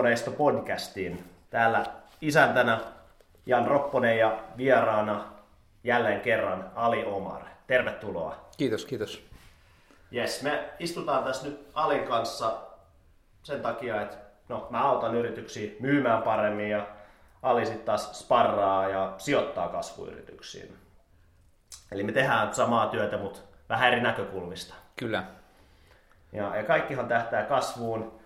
Kasvukoneisto podcastiin. Täällä isäntänä Jan Ropponen ja vieraana jälleen kerran Ali Omar. Tervetuloa. Kiitos, kiitos. Yes, me istutaan tässä nyt Alin kanssa sen takia, että no, mä autan yrityksiä myymään paremmin ja Ali sitten taas sparraa ja sijoittaa kasvuyrityksiin. Eli me tehdään samaa työtä, mutta vähän eri näkökulmista. Kyllä. Ja, ja kaikkihan tähtää kasvuun.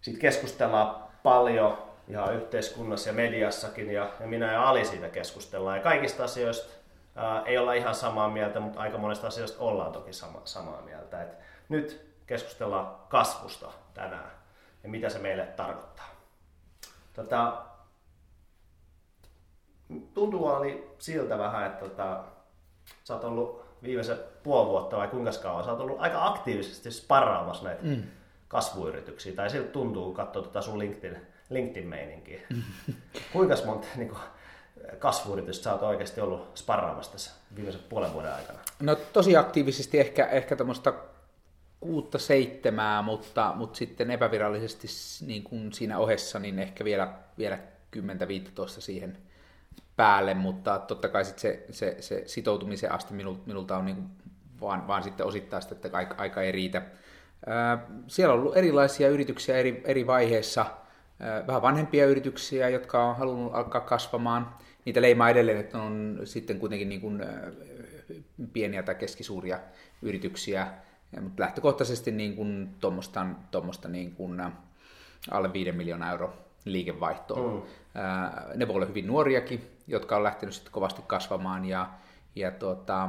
Sitten keskustellaan paljon ihan yhteiskunnassa ja mediassakin, ja, ja minä ja Ali siitä keskustellaan. Ja kaikista asioista ää, ei olla ihan samaa mieltä, mutta aika monesta asioista ollaan toki sama, samaa mieltä. Et nyt keskustellaan kasvusta tänään ja mitä se meille tarkoittaa. Tota, tuntuu Ali siltä vähän, että tota, sä oot ollut viimeisen puoli vuotta vai kuinka kauan, sä oot ollut aika aktiivisesti sparraamassa näitä mm. Kasvuyrityksiä, tai siltä tuntuu, kun katsoo tätä sun LinkedIn, LinkedIn-meininkiä. kuinka monta niin kuin, kasvuyritystä sä oot oikeasti ollut sparraamassa tässä viimeisen puolen vuoden aikana? No tosi aktiivisesti ehkä, ehkä tämmöistä kuutta seitsemää, mutta, mutta sitten epävirallisesti niin kuin siinä ohessa niin ehkä vielä, vielä 10-15 siihen päälle, mutta totta kai sit se, se, se sitoutumisen aste minulta, on niin vaan, vaan sitten osittain sitä, että aika, aika ei riitä. Siellä on ollut erilaisia yrityksiä eri, eri vaiheissa, vähän vanhempia yrityksiä, jotka on halunnut alkaa kasvamaan. Niitä leimaa edelleen, että on sitten kuitenkin niin kuin pieniä tai keskisuuria yrityksiä, mutta lähtökohtaisesti niin kuin tuommoista niin kuin alle 5 miljoonaa euroa liikevaihtoa. Mm. Ne voi olla hyvin nuoriakin, jotka on lähtenyt sitten kovasti kasvamaan ja, ja tuota,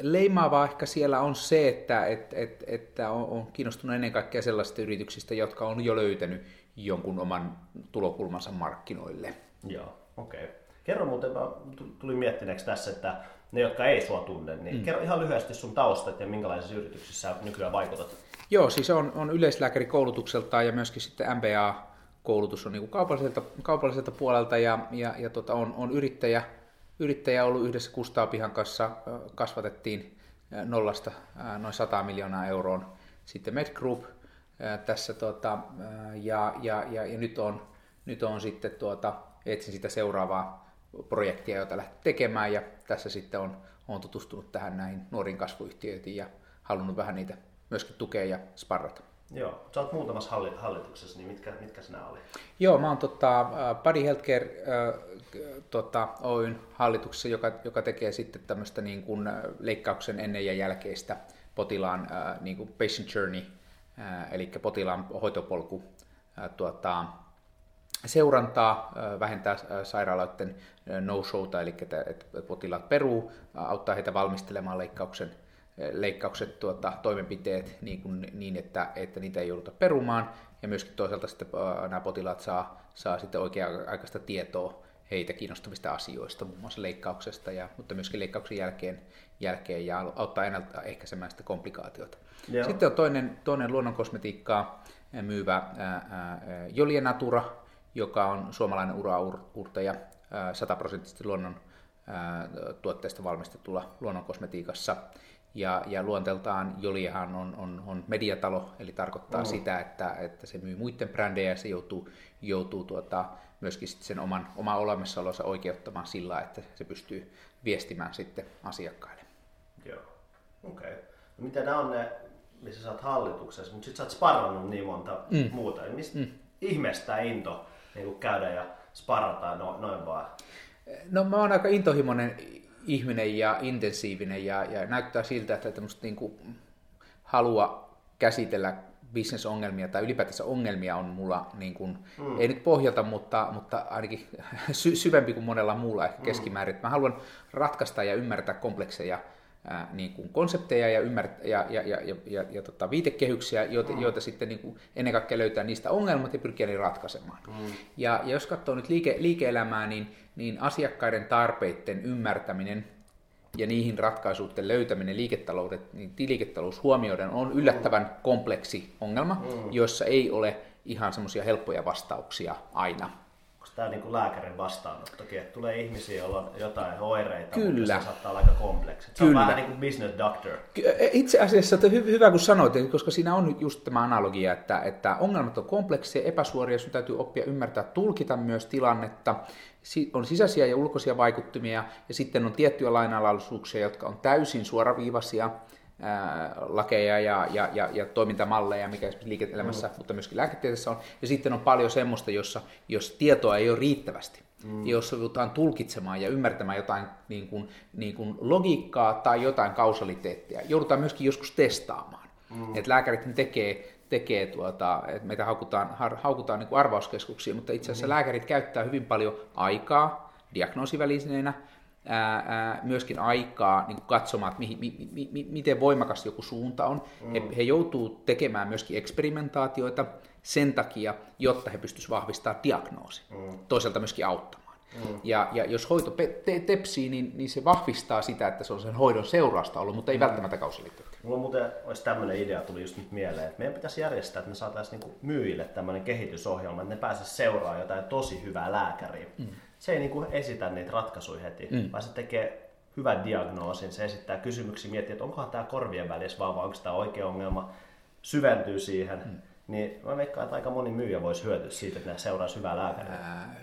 leimaavaa ehkä siellä on se, että, että, että, että on, on kiinnostunut ennen kaikkea sellaisista yrityksistä, jotka on jo löytänyt jonkun oman tulokulmansa markkinoille. Joo, okei. Okay. Kerro muuten, mä tulin miettineeksi tässä, että ne, jotka ei sua tunne, niin mm. kerro ihan lyhyesti sun taustat ja minkälaisissa yrityksissä nykyään vaikutat. Joo, siis on, on yleislääkäri koulutukseltaan ja myöskin sitten MBA koulutus on niin kaupalliselta, kaupalliselta puolelta ja, ja, ja tota, on, on yrittäjä, yrittäjä ollut yhdessä Kustaapihan kanssa, kasvatettiin nollasta noin 100 miljoonaa euroon sitten Med Group tässä tota, ja, ja, ja, ja, nyt on, nyt on sitten tuota, etsin sitä seuraavaa projektia, jota lähti tekemään ja tässä sitten on, on tutustunut tähän näihin nuoriin kasvuyhtiöihin ja halunnut vähän niitä myöskin tukea ja sparrata. Joo, sä oot muutamassa hallituksessa, niin mitkä, mitkä sinä oli? Joo, mä oon tota, Body Healthcare äh, tota, Oyn hallituksessa, joka, joka tekee sitten tämmöistä niin kuin leikkauksen ennen ja jälkeistä potilaan äh, niin kuin patient journey, äh, eli potilaan hoitopolku äh, tuota, seurantaa, äh, vähentää äh, sairaaloiden no-showta, eli että potilaat peruu, auttaa heitä valmistelemaan leikkauksen leikkaukset, tuota, toimenpiteet niin, kuin, niin että, että niitä ei jouduta perumaan, ja myöskin toisaalta sitten nämä potilaat saa, saa sitten oikea-aikaista tietoa heitä kiinnostavista asioista, muun muassa leikkauksesta, ja, mutta myöskin leikkauksen jälkeen, jälkeen ja auttaa ennaltaehkäisemään sitä komplikaatiota. Joo. Sitten on toinen, toinen luonnonkosmetiikkaa myyvä ää, Jolie Natura, joka on suomalainen uraurtaja, 100 prosenttisesti luonnon ää, tuotteista valmistettulla luonnonkosmetiikassa. Ja, ja luonteeltaan Jolihan on, on, on mediatalo, eli tarkoittaa oh. sitä, että, että se myy muiden brändejä ja se joutuu, joutuu tuota, myöskin sit sen oman, oma olemassaolonsa oikeuttamaan sillä, että se pystyy viestimään sitten asiakkaille. Joo, okei. Okay. No, mitä nämä on ne, missä sä oot hallituksessa, mutta sit sä oot sparrannut niin monta mm. muuta. Niin mistä mm. ihmeestä into niin käydä ja sparrata no, noin vaan? No mä oon aika intohimoinen ihminen ja intensiivinen ja, ja näyttää siltä, että tämmöistä niin kuin halua käsitellä bisnesongelmia tai ylipäätänsä ongelmia on mulla, niin kuin, mm. ei nyt pohjalta, mutta, mutta ainakin sy- syvempi kuin monella muulla ehkä mm. keskimäärin. Mä haluan ratkaista ja ymmärtää komplekseja ää, niin kuin konsepteja ja, ymmärtää, ja, ja, ja, ja, ja, ja tota, viitekehyksiä, joita, mm. joita sitten niin kuin ennen kaikkea löytää niistä ongelmat ja pyrkiä niitä ratkaisemaan. Mm. Ja, ja jos katsoo nyt liike, liike-elämää, niin, niin asiakkaiden tarpeiden ymmärtäminen ja niihin ratkaisuiden löytäminen liiketaloudet, niin liiketalous huomioiden on yllättävän kompleksi ongelma, mm. jossa ei ole ihan semmoisia helppoja vastauksia aina. Tämä niin kuin lääkärin vastaanottokin, että tulee ihmisiä, joilla on jotain oireita, Kyllä. mutta se saattaa olla aika kompleksi. Se Kyllä. on vähän niin kuin business doctor. E, Itse asiassa että hy- hyvä kun sanoit, koska siinä on just tämä analogia, että, että ongelmat on komplekseja, epäsuoria, sun täytyy oppia ymmärtää, tulkita myös tilannetta. On sisäisiä ja ulkoisia vaikuttimia ja sitten on tiettyjä lainalaisuuksia, jotka on täysin suoraviivaisia ää, lakeja ja, ja, ja, ja toimintamalleja, mikä esimerkiksi liike-elämässä, mm. mutta myöskin lääketieteessä on. Ja sitten on paljon semmoista, jossa jos tietoa ei ole riittävästi, mm. jos joudutaan tulkitsemaan ja ymmärtämään jotain niin kuin, niin kuin logiikkaa tai jotain kausaliteettia, joudutaan myöskin joskus testaamaan. Mm. Et lääkärit tekee tekee tuota, että meitä haukutaan, haukutaan niin kuin arvauskeskuksia, mutta itse asiassa mm. lääkärit käyttää hyvin paljon aikaa diagnoosiväliseneenä, ää, ää, myöskin aikaa niin kuin katsomaan, että mihin, mi, mi, mi, miten voimakas joku suunta on. Mm. He, he joutuu tekemään myöskin eksperimentaatioita sen takia, jotta he pystyisivät vahvistamaan diagnoosi, mm. toisaalta myöskin auttamaan. Mm. Ja, ja jos hoito pe- te- tepsii, niin, niin se vahvistaa sitä, että se on sen hoidon seurausta ollut, mutta ei mm. välttämättä kausaliteettia. Mulla muuten olisi tämmöinen idea, tuli just nyt mieleen, että meidän pitäisi järjestää, että me saataisiin niinku myyjille tämmöinen kehitysohjelma, että ne pääsisi seuraamaan jotain tosi hyvää lääkäriä. Mm. Se ei niinku esitä niitä ratkaisuja heti, mm. vaan se tekee hyvän diagnoosin, se esittää kysymyksiä, miettii, että onkohan tämä korvien välissä vauva, onko tämä oikea ongelma, syventyy siihen. Mm. Niin mä veikkaan, että aika moni myyjä voisi hyötyä siitä, että ne seuraisi hyvää lääkäriä.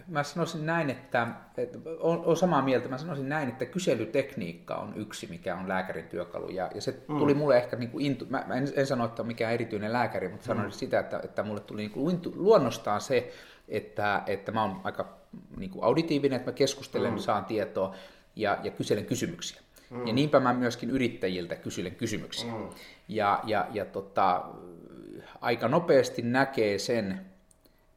Mä sanoisin näin, että, että on, on samaa mieltä, mä sanoisin näin, että kyselytekniikka on yksi, mikä on lääkärin työkalu. Ja, ja se mm. tuli mulle ehkä, niin kuin intu, mä, mä en, en sano, että on mikään erityinen lääkäri, mutta sanoin mm. sitä, että, että mulle tuli niin kuin intu, luonnostaan se, että, että mä oon aika niin kuin auditiivinen, että mä keskustelen, mm. saan tietoa ja, ja kyselen kysymyksiä. Mm. Ja niinpä mä myöskin yrittäjiltä kyselen kysymyksiä. Mm. Ja, ja, ja tota, aika nopeasti näkee sen,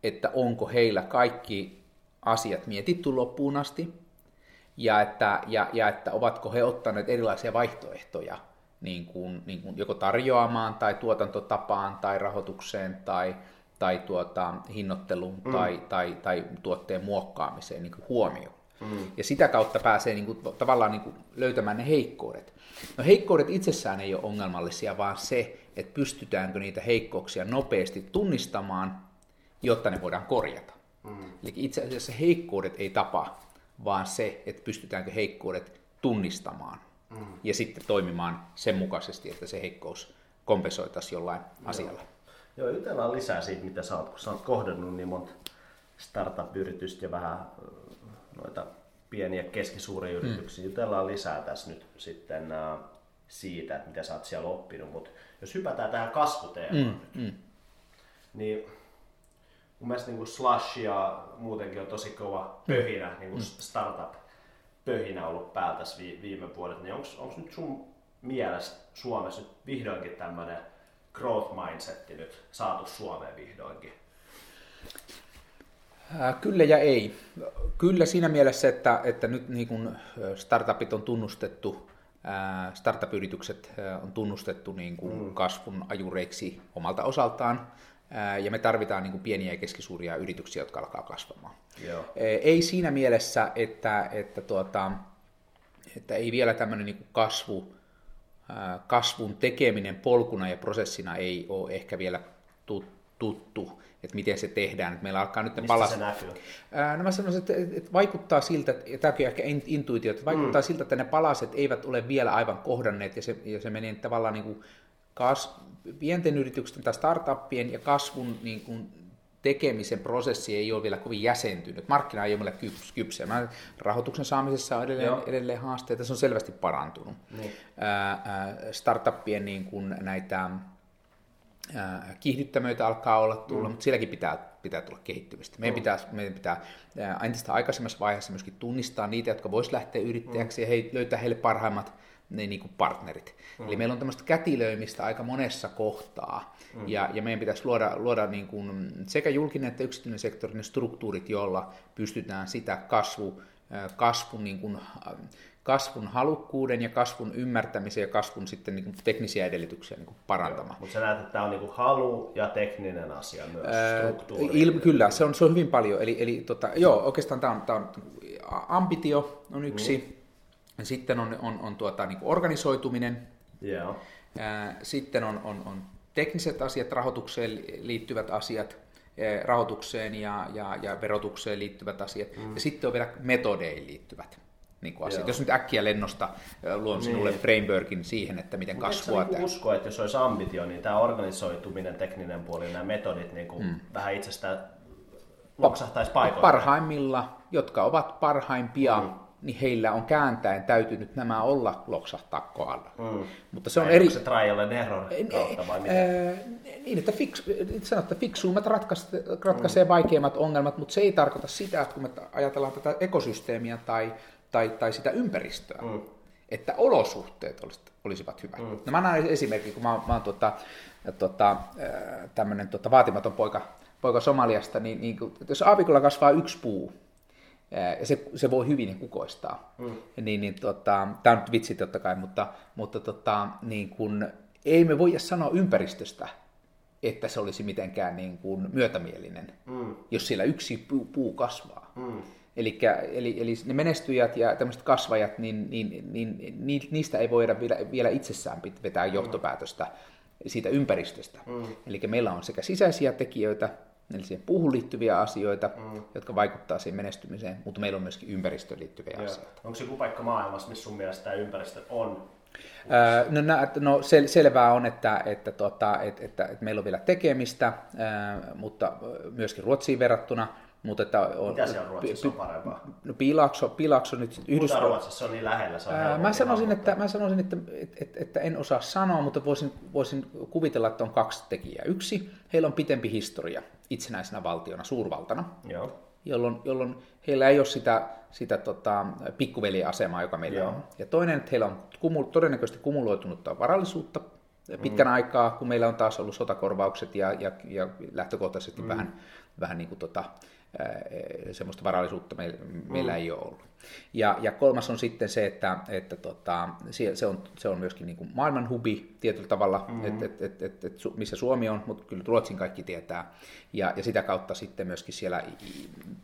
että onko heillä kaikki asiat mietitty loppuun asti, ja että, ja, ja että ovatko he ottaneet erilaisia vaihtoehtoja niin kuin, niin kuin joko tarjoamaan tai tuotantotapaan tai rahoitukseen tai, tai tuota, hinnoitteluun mm. tai, tai, tai tuotteen muokkaamiseen niin kuin huomioon. Mm. Ja sitä kautta pääsee niin kuin, tavallaan niin kuin, löytämään ne heikkoudet. No heikkoudet itsessään ei ole ongelmallisia, vaan se, että pystytäänkö niitä heikkouksia nopeasti tunnistamaan, jotta ne voidaan korjata. Mm. Eli itse asiassa heikkoudet ei tapa, vaan se, että pystytäänkö heikkoudet tunnistamaan mm. ja sitten toimimaan sen mukaisesti, että se heikkous kompensoitaisiin jollain Joo. asialla. Joo, jutellaan lisää siitä, mitä sä oot, kun sä oot kohdannut niin monta startup-yritystä ja vähän noita pieniä keskisuuria yrityksiä. Mm. Jutellaan lisää tässä nyt sitten äh, siitä, että mitä sä oot siellä oppinut, mutta jos hypätään tähän kasvuteemaan, mm. Mm. niin mun mielestä niin kuin Slash ja muutenkin on tosi kova pöhinä, mm. niin kuin startup pöhinä ollut päällä tässä viime vuodet, niin onko nyt sun mielestä Suomessa nyt vihdoinkin tämmöinen growth mindsetti nyt saatu Suomeen vihdoinkin? Kyllä ja ei. Kyllä siinä mielessä, että, että nyt niin kuin startupit on tunnustettu, startup-yritykset on tunnustettu niin kuin mm. kasvun ajureiksi omalta osaltaan, ja me tarvitaan niin kuin pieniä ja keskisuuria yrityksiä, jotka alkaa kasvamaan. Joo. Ei siinä mielessä, että, että, tuota, että ei vielä tämmöinen niin kuin kasvu, kasvun tekeminen polkuna ja prosessina ei ole ehkä vielä tuttu että miten se tehdään. Että meillä alkaa nyt ne Mistä se näkyy? No mä sanoisin, että, että vaikuttaa siltä, ja tämäkin on ehkä intuitio, että vaikuttaa mm. siltä, että ne palaset eivät ole vielä aivan kohdanneet, ja se, ja se menee tavallaan niin kuin kas, pienten yritysten tai startuppien ja kasvun niin kuin tekemisen prosessi ei ole vielä kovin jäsentynyt. Markkina ei ole meillä kyps, kypsä. Rahoituksen saamisessa on edelleen, edelleen haasteita, se on selvästi parantunut. Niin. Ää, startuppien niin kuin näitä kiihdyttämöitä alkaa olla tulla, mm. mutta sielläkin pitää, pitää tulla kehittymistä. Meidän, mm. pitää, meidän pitää entistä aikaisemmassa vaiheessa myöskin tunnistaa niitä, jotka vois lähteä yrittäjäksi mm. ja he, löytää heille parhaimmat ne, niin kuin partnerit. Mm. Eli meillä on tämmöistä kätilöimistä aika monessa kohtaa, mm. ja, ja meidän pitäisi luoda, luoda niin kuin sekä julkinen että yksityinen sektori ne struktuurit, joilla pystytään sitä kasvu, kasvun niin kuin, kasvun halukkuuden ja kasvun ymmärtämisen ja kasvun sitten niin kuin teknisiä edellytyksiä niin kuin parantamaan. Mutta sä näet, että tämä on niin kuin halu ja tekninen asia myös, struktuuri. Il, kyllä, se on, se on hyvin paljon. Eli, eli tota, joo, oikeastaan tämä on, tämä on ambitio on yksi, mm. Sitten on, on, on tuota, niin kuin organisoituminen, yeah. sitten on, on, on tekniset asiat, rahoitukseen liittyvät asiat, rahoitukseen ja, ja, ja verotukseen liittyvät asiat, mm. ja sitten on vielä metodeihin liittyvät niin kuin asiat. Joo. Jos nyt äkkiä lennosta luon niin. sinulle frameworkin siihen, että miten Mut kasvua... Niin usko, että jos olisi ambitio, niin tämä organisoituminen, tekninen puoli, nämä metodit niin kuin mm. vähän itsestään loksahtaisi paikoille. Parhaimmilla, jotka ovat parhaimpia, mm. Niin heillä on kääntäen täytynyt nämä olla loksahtaa kohdalla. Mm. Mutta se on eri... se trial and error kautta vai mitä? niin, että, fix, sanoo, että fiksuimmat ratkaisee, ratkaisee mm. vaikeimmat ongelmat, mutta se ei tarkoita sitä, että kun me ajatellaan tätä ekosysteemiä tai tai, tai sitä ympäristöä, mm. että olosuhteet olisivat hyvät. Mm. No mä annan esimerkki, kun mä, mä oon tuota, tuota, tämmöinen tuota, vaatimaton poika, poika Somaliasta, niin, niin jos aavikolla kasvaa yksi puu, se, se voi hyvin kukoistaa, mm. niin, niin tota, tämä on nyt vitsi totta kai, mutta, mutta tota, niin kun, ei me voida sanoa ympäristöstä, että se olisi mitenkään niin kuin myötämielinen, mm. jos siellä yksi puu, puu kasvaa. Mm. Elikkä, eli, eli ne menestyjät ja tämmöiset kasvajat, niin, niin, niin, niin niistä ei voida vielä, vielä itsessään vetää johtopäätöstä siitä ympäristöstä. Mm. Eli meillä on sekä sisäisiä tekijöitä, eli siihen puuhun liittyviä asioita, mm. jotka vaikuttaa siihen menestymiseen, mutta meillä on myöskin ympäristöön liittyviä Joo. asioita. Onko se joku paikka maailmassa, missä sun mielestä tämä ympäristö on? Öö, no, no sel, selvää on, että, että, tota, että, että, että meillä on vielä tekemistä, öö, mutta myöskin Ruotsiin verrattuna – mutta että on, Mitä on Ruotsissa on parempaa? No Piilakso, Piilakso nyt Yhdysvallat... Ruotsissa on niin lähellä, se on ää, mä sanoisin, että, mä sanoisin että, että, että, en osaa sanoa, mutta voisin, voisin kuvitella, että on kaksi tekijää. Yksi, heillä on pitempi historia itsenäisenä valtiona, suurvaltana, Joo. Jolloin, jolloin heillä ei ole sitä, sitä tota, pikkuveliasemaa, joka meillä Joo. on. Ja toinen, että heillä on kumul, todennäköisesti kumuloitunutta varallisuutta pitkän mm. aikaa, kun meillä on taas ollut sotakorvaukset ja, ja, ja lähtökohtaisesti mm. vähän, vähän niin kuin tota, semmoista varallisuutta meillä, meillä mm. ei ole ollut. Ja, ja kolmas on sitten se, että, että tota, se, on, se on myöskin niin kuin maailman hubi tietyllä tavalla, mm. että et, et, et, et, missä Suomi on, mutta kyllä Ruotsin kaikki tietää. Ja, ja sitä kautta sitten myöskin siellä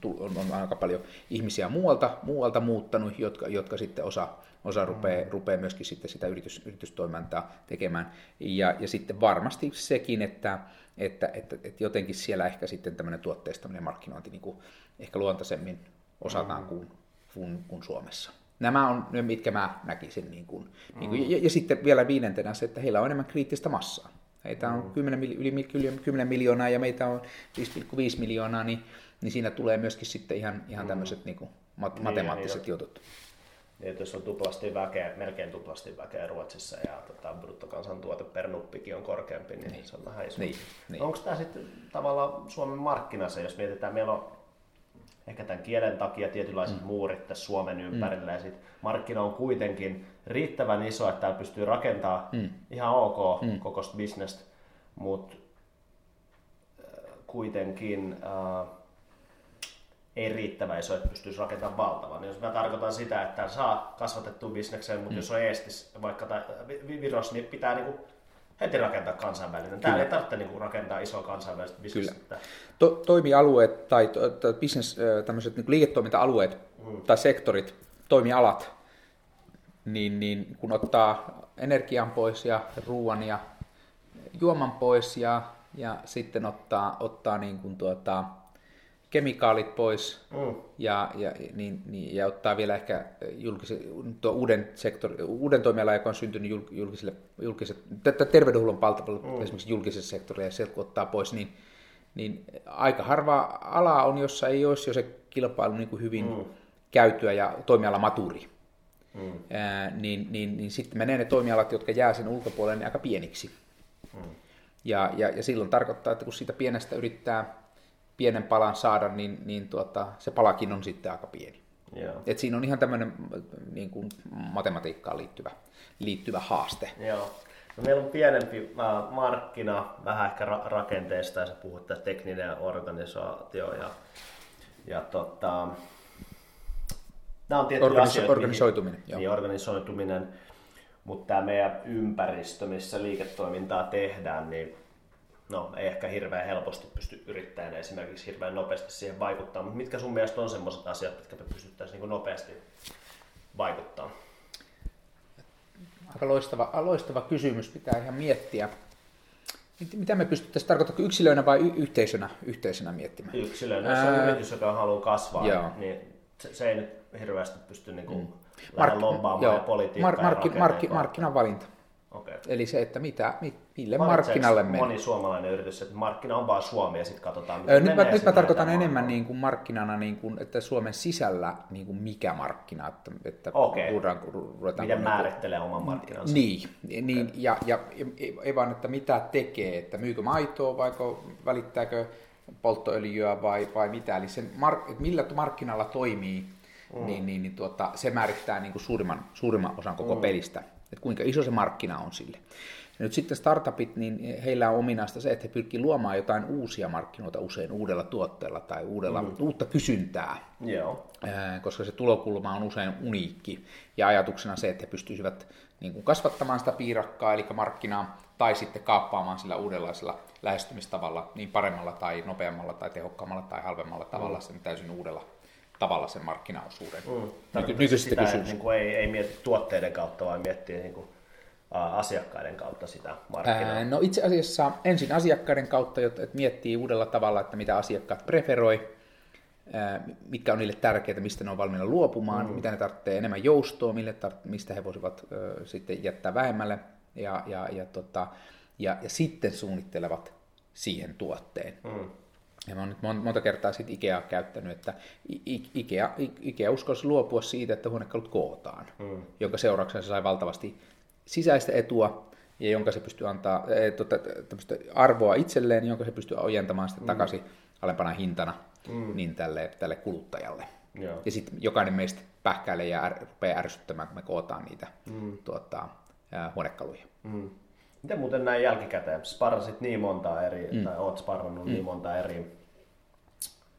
on, on aika paljon ihmisiä muualta, muualta muuttanut, jotka, jotka sitten osa, osa rupeaa, mm. rupeaa myöskin sitten sitä yritys, yritystoimintaa tekemään. Ja, ja sitten varmasti sekin, että, että, että, että jotenkin siellä ehkä sitten tämmöinen tuotteistaminen ja markkinointi niin kuin ehkä luontaisemmin osataan mm. kuin, kuin, kuin Suomessa. Nämä on ne, mitkä mä näkisin. Niin kuin, mm. niin kuin, ja, ja sitten vielä viidentenä se, että heillä on enemmän kriittistä massaa. Heitä on mm. 10, yli 10 miljoonaa ja meitä on 5,5 miljoonaa, niin, niin siinä tulee myöskin sitten ihan, ihan mm. tämmöiset niin kuin mat- niin, matemaattiset niin, jutut. Niin, jos on tuplasti väkeä, melkein tuplasti väkeä Ruotsissa ja tota, bruttokansantuote per nuppikin on korkeampi, niin, niin. se on vähän iso. Niin, niin. Onko tämä sitten tavallaan Suomen markkinassa, jos mietitään, meillä on ehkä tämän kielen takia tietynlaiset mm. muurit tässä Suomen mm. ympärillä, mm. ja sit markkina on kuitenkin riittävän iso, että täällä pystyy rakentamaan mm. ihan ok mm. kokoista bisnestä, mutta äh, kuitenkin äh, ei riittävän iso, että pystyisi rakentamaan valtavan. Jos mä tarkoitan sitä, että saa kasvatettua bisneksen, mutta mm. jos on Eestis vaikka tai Viros, niin pitää niinku heti rakentaa kansainvälinen. Täällä ei tarvitse niinku rakentaa isoa kansainvälistä bisnestä. Kyllä. To, toimialueet tai to, to, business, tämmöiset niinku liiketoiminta-alueet mm. tai sektorit, toimialat, niin, niin kun ottaa energian pois ja ruoan ja juoman pois ja, ja sitten ottaa, ottaa niin kuin tuota, kemikaalit pois mm. ja, ja, niin, niin, ja ottaa vielä ehkä julkisen, tuo uuden, sektori, uuden toimialan, joka on syntynyt julkiselle, julkiset, tätä terveydenhuollon palvelut mm. esimerkiksi julkisessa sektorilla ja sieltä kun ottaa pois, niin, niin aika harva ala on, jossa ei olisi jo se kilpailu niin kuin hyvin mm. käytyä ja toimiala maturi. Mm. Ää, niin, niin, niin sitten menee ne toimialat, jotka jää sen ulkopuolelle, niin aika pieniksi. Mm. Ja, ja, ja silloin tarkoittaa, että kun siitä pienestä yrittää pienen palan saada, niin, niin tuota, se palakin on sitten aika pieni. Joo. Et siinä on ihan tämmöinen niin kuin matematiikkaan liittyvä, liittyvä haaste. Joo. No meillä on pienempi äh, markkina, vähän ehkä ra- rakenteesta, ja sä puhut tästä tekninen organisaatio ja, ja tota, nämä on tiettyjä Organiso- asioita, organisoituminen. Mihin, niin, organisoituminen, mutta tämä meidän ympäristö, missä liiketoimintaa tehdään, niin no, ei ehkä hirveän helposti pysty yrittäjänä esimerkiksi hirveän nopeasti siihen vaikuttaa, mutta mitkä sun mielestä on sellaiset asiat, mitkä me pystyttäisiin niin nopeasti vaikuttaa? Aika loistava, loistava kysymys, pitää ihan miettiä. Mitä me pystyttäisiin tarkoittamaan yksilöinä vai y- yhteisönä, yhteisönä miettimään? Yksilönä, jos on Ää, yritys, joka haluaa kasvaa, joo. niin se, se ei nyt hirveästi pysty niin kuin, Mark- Mark, lobbaamaan joo, ja politiikkaa mar- ja markki- rakenteita markki- kohtaan. markkinavalinta. Okei. Eli se, että mitä, mi- mille Valitseeko markkinalle mennään. moni suomalainen yritys, että markkina on vaan Suomi ja sitten katsotaan, Öö, Nyt mä, nyt mä tarkoitan enemmän niin kuin markkinana, niin kuin, että Suomen sisällä niin kuin mikä markkina, että, että Okei. ruvetaan, ruvetaan Miten määrittelee oman markkinansa. Niin, niin ja, ja ei, ei vaan, että mitä tekee, että myykö maitoa vai välittääkö polttoöljyä vai, vai mitä, eli sen mark, että millä markkinalla toimii, mm. niin, niin, niin tuota, se määrittää niin kuin suurimman, suurimman osan koko mm. pelistä, että kuinka iso se markkina on sille. Nyt sitten startupit, niin heillä on ominaista se, että he pyrkii luomaan jotain uusia markkinoita usein uudella tuotteella tai uudella, mm. uutta kysyntää Joo. koska se tulokulma on usein uniikki. Ja ajatuksena se, että he pystyisivät niin kuin kasvattamaan sitä piirakkaa, eli markkinaa, tai sitten kaappaamaan sillä uudenlaisella lähestymistavalla, niin paremmalla tai nopeammalla tai tehokkaammalla tai halvemmalla tavalla, sen täysin uudella tavalla sen markkinaosuuden. Mm. Nyky- nykyisestä sitä, kysymys. niin kuin ei, ei mieti tuotteiden kautta, vaan miettii niin kuin, asiakkaiden kautta sitä markkinaa. Ää, no itse asiassa ensin asiakkaiden kautta, jotta että miettii uudella tavalla, että mitä asiakkaat preferoi, ää, mitkä on niille tärkeitä, mistä ne on valmiina luopumaan, mm. mitä ne tarvitsee enemmän joustoa, mille tar- mistä he voisivat sitten jättää vähemmälle, ja, ja, ja, tota, ja, ja sitten suunnittelevat siihen tuotteen. Mm. Ja mä oon nyt mon- monta kertaa sit Ikea käyttänyt, että Ikea, Ikea uskalsi luopua siitä, että huonekalut kootaan, Mm. jonka seurauksena se sai valtavasti sisäistä etua, ja jonka se pystyy antaa tämmöistä arvoa itselleen, jonka se pystyy ojentamaan sitten takaisin alempana hintana Mm. niin tälle, tälle kuluttajalle. Joo. Ja sitten jokainen meistä pähkäilee ja är, rupeaa ärsyttämään, kun me kootaan niitä Mm. tuota, huonekaluja. Mm. Miten muuten näin jälkikäteen? Sparrasit niin monta eri, mm. tai oot sparrannut mm. niin monta eri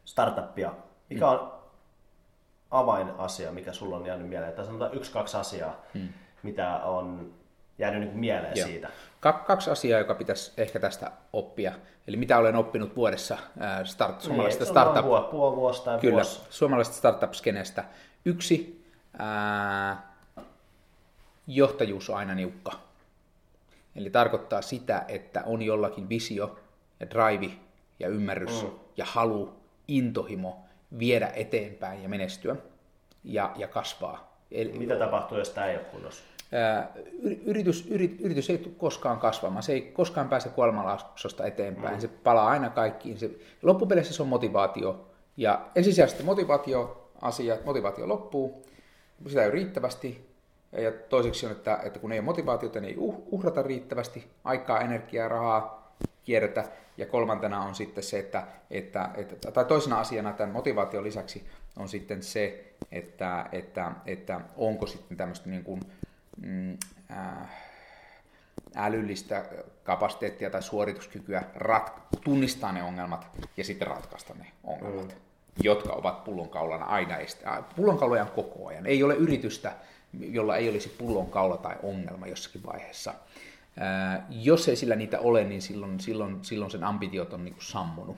startuppia. Mikä Mm. on avainasia, mikä sulla on jäänyt mieleen? Tai sanotaan yksi, kaksi asiaa, mm. Mitä on jäänyt niin mieleen Joo. siitä. Ka- kaksi asiaa, joka pitäisi ehkä tästä oppia. Eli mitä olen oppinut vuodessa start, suomalaisesta niin, startup. Vuosi, puoli vuosi tai Kyllä, vuosi. suomalaisesta startup-skenestä. Yksi, ää, johtajuus on aina niukka. Eli tarkoittaa sitä, että on jollakin visio ja drive ja ymmärrys mm. ja halu, intohimo viedä eteenpäin ja menestyä ja, ja kasvaa. Eli, Mitä tapahtuu, jos tämä ei ole kunnossa? Yritys, yrit, yritys ei tule koskaan kasvamaan, se ei koskaan pääse kuolemanlaskusta eteenpäin, mm. se palaa aina kaikkiin. Se, loppupeleissä se on motivaatio, ja ensisijaisesti motivaatioasia, motivaatio loppuu, sitä ei ole riittävästi, ja toiseksi on, että, että kun ei ole motivaatiota, niin ei uh- uhrata riittävästi aikaa, energiaa, rahaa, kierretä. Ja kolmantena on sitten se, että, että, että tai toisena asiana tämän motivaation lisäksi on sitten se, että, että, että onko sitten tämmöistä niin kuin, mm, äh, älyllistä kapasiteettia tai suorituskykyä rat- tunnistaa ne ongelmat ja sitten ratkaista ne ongelmat, mm. jotka ovat pullonkaulana aina este- äh, pullonkauloja on koko ajan. Ei ole yritystä, jolla ei olisi pullonkaula tai ongelma jossakin vaiheessa. Ää, jos ei sillä niitä ole, niin silloin, silloin, silloin sen ambitiot on niin kuin sammunut.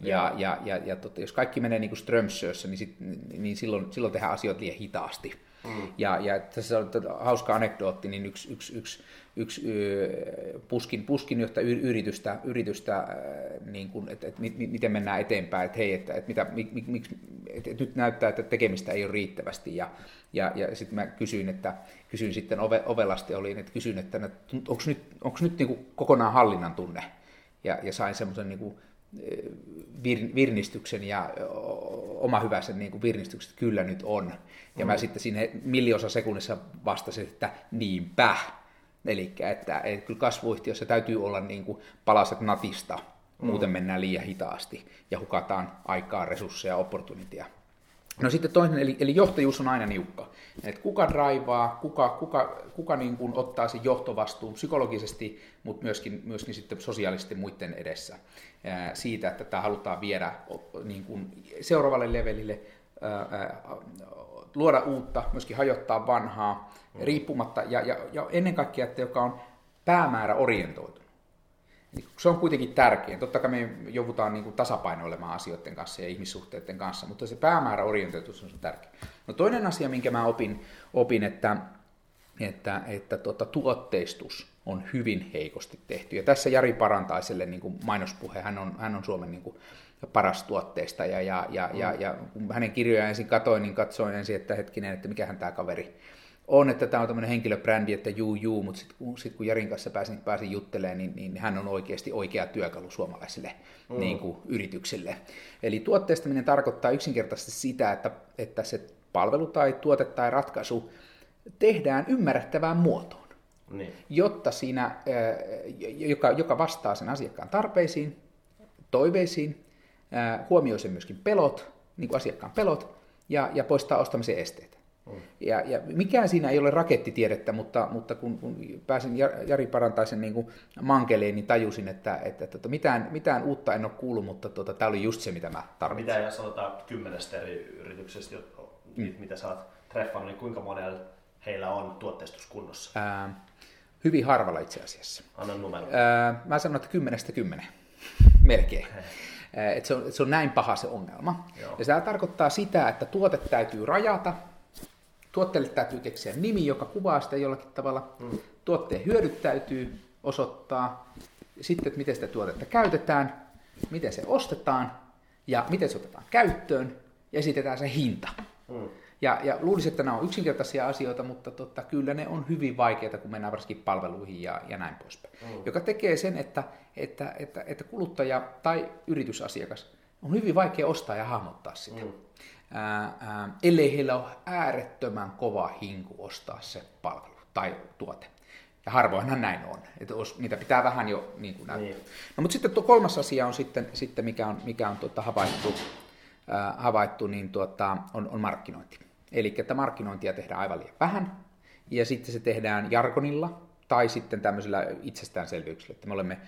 Ja, ja, ja, ja tota, jos kaikki menee niin kuin Strömsössä, niin, sit, niin silloin, silloin tehdään asioita liian hitaasti. Mm. Ja, ja tässä on tota hauska anekdootti, niin yksi, yksi, yksi, yksi puskin, puskin johtaa yritystä, yritystä äh, niin kuin, että, että mi- mi- miten mennään eteenpäin, että hei, että, että, mitä, mik, mik, että, nyt näyttää, että tekemistä ei ole riittävästi. Ja, ja, ja sitten mä kysyin, että kysyin sitten ove, ovelasti, olin, että kysyin, että onko nyt, onko nyt niin kuin kokonaan hallinnan tunne? Ja, ja sain semmoisen niin kuin, vir, virnistyksen ja oma hyväisen niin kuin virnistyksen, että kyllä nyt on. Ja mm. mä sitten siinä milliosa sekunnissa vastasin, että niinpä. Eli että, että kyllä kasvuyhtiössä täytyy olla niin kuin palaset natista, muuten mennään liian hitaasti ja hukataan aikaa, resursseja, opportunitia. No sitten toinen, eli, eli johtajuus on aina niukka. Et kuka draivaa, kuka, kuka, kuka niin kuin ottaa sen johtovastuun psykologisesti, mutta myöskin, myöskin sitten sosiaalisesti muiden edessä ää, siitä, että tämä halutaan viedä niin kuin seuraavalle levelille, ää, ää, luoda uutta, myöskin hajottaa vanhaa, mm. riippumatta, ja, ja, ja ennen kaikkea, että joka on päämäärä orientoitunut. Eli Se on kuitenkin tärkein. Totta kai me joudutaan niin kuin tasapainoilemaan asioiden kanssa ja ihmissuhteiden kanssa, mutta se päämäärä on tärkeä. No toinen asia, minkä mä opin, opin että, että, että tuota, tuotteistus on hyvin heikosti tehty. Ja tässä Jari Parantaiselle niin kuin mainospuhe, hän on, hän on Suomen niin kuin, paras tuotteista ja, ja, ja, ja, ja kun hänen kirjojaan ensin katoin, niin katsoin ensin, että hetkinen, että mikähän tämä kaveri on, että tämä on tämmöinen henkilöbrändi, että juu juu, mutta sitten kun, sit kun Jarin kanssa pääsin, pääsin juttelemaan, niin, niin hän on oikeasti oikea työkalu suomalaisille mm. niin kuin, yrityksille. Eli tuotteistaminen tarkoittaa yksinkertaisesti sitä, että, että se palvelu tai tuote tai ratkaisu tehdään ymmärrettävään muotoon, niin. jotta siinä, joka, joka vastaa sen asiakkaan tarpeisiin, toiveisiin, huomioi sen myöskin pelot, niin kuin asiakkaan pelot, ja, ja poistaa ostamisen esteet. Ja, ja mikään siinä ei ole rakettitiedettä, mutta, mutta kun, kun pääsin Jari Parantaisen niin kuin mankeleen, niin tajusin, että, että, että, että mitään, mitään uutta en ole kuullut, mutta tuota, tämä oli just se, mitä mä tarvitsin. Mitä jos sanotaan kymmenestä eri yrityksestä, mm. mitä sä oot treffannut, niin kuinka monella heillä on tuotteistus kunnossa? Ää, hyvin harvalla itse asiassa. Anna numero. Ää, mä sanon, että kymmenestä kymmenen. Melkein. Että se, on, se on näin paha se ongelma. Joo. Ja se tarkoittaa sitä, että tuote täytyy rajata, tuotteelle täytyy keksiä nimi, joka kuvaa sitä jollakin tavalla, mm. tuotteen hyödyt täytyy osoittaa, sitten, että miten sitä tuotetta käytetään, miten se ostetaan ja miten se otetaan käyttöön ja esitetään se hinta. Mm. Ja, ja luulisin, että nämä on yksinkertaisia asioita, mutta totta, kyllä ne on hyvin vaikeita, kun mennään varsinkin palveluihin ja, ja näin poispäin. Mm. Joka tekee sen, että, että, että, että kuluttaja tai yritysasiakas on hyvin vaikea ostaa ja hahmottaa sitä. Mm. Ää, ää, ellei heillä ole äärettömän kova hinku ostaa se palvelu tai tuote. Ja harvoinhan näin on, että niitä pitää vähän jo niin kuin näyttää. Niin. No, mutta sitten tuo kolmas asia on sitten, sitten mikä on, mikä on tuota, havaittu, ää, havaittu niin tuota, on, on markkinointi. Eli että markkinointia tehdään aivan liian vähän, ja sitten se tehdään jargonilla tai sitten tämmöisillä itsestäänselvyyksillä, että me olemme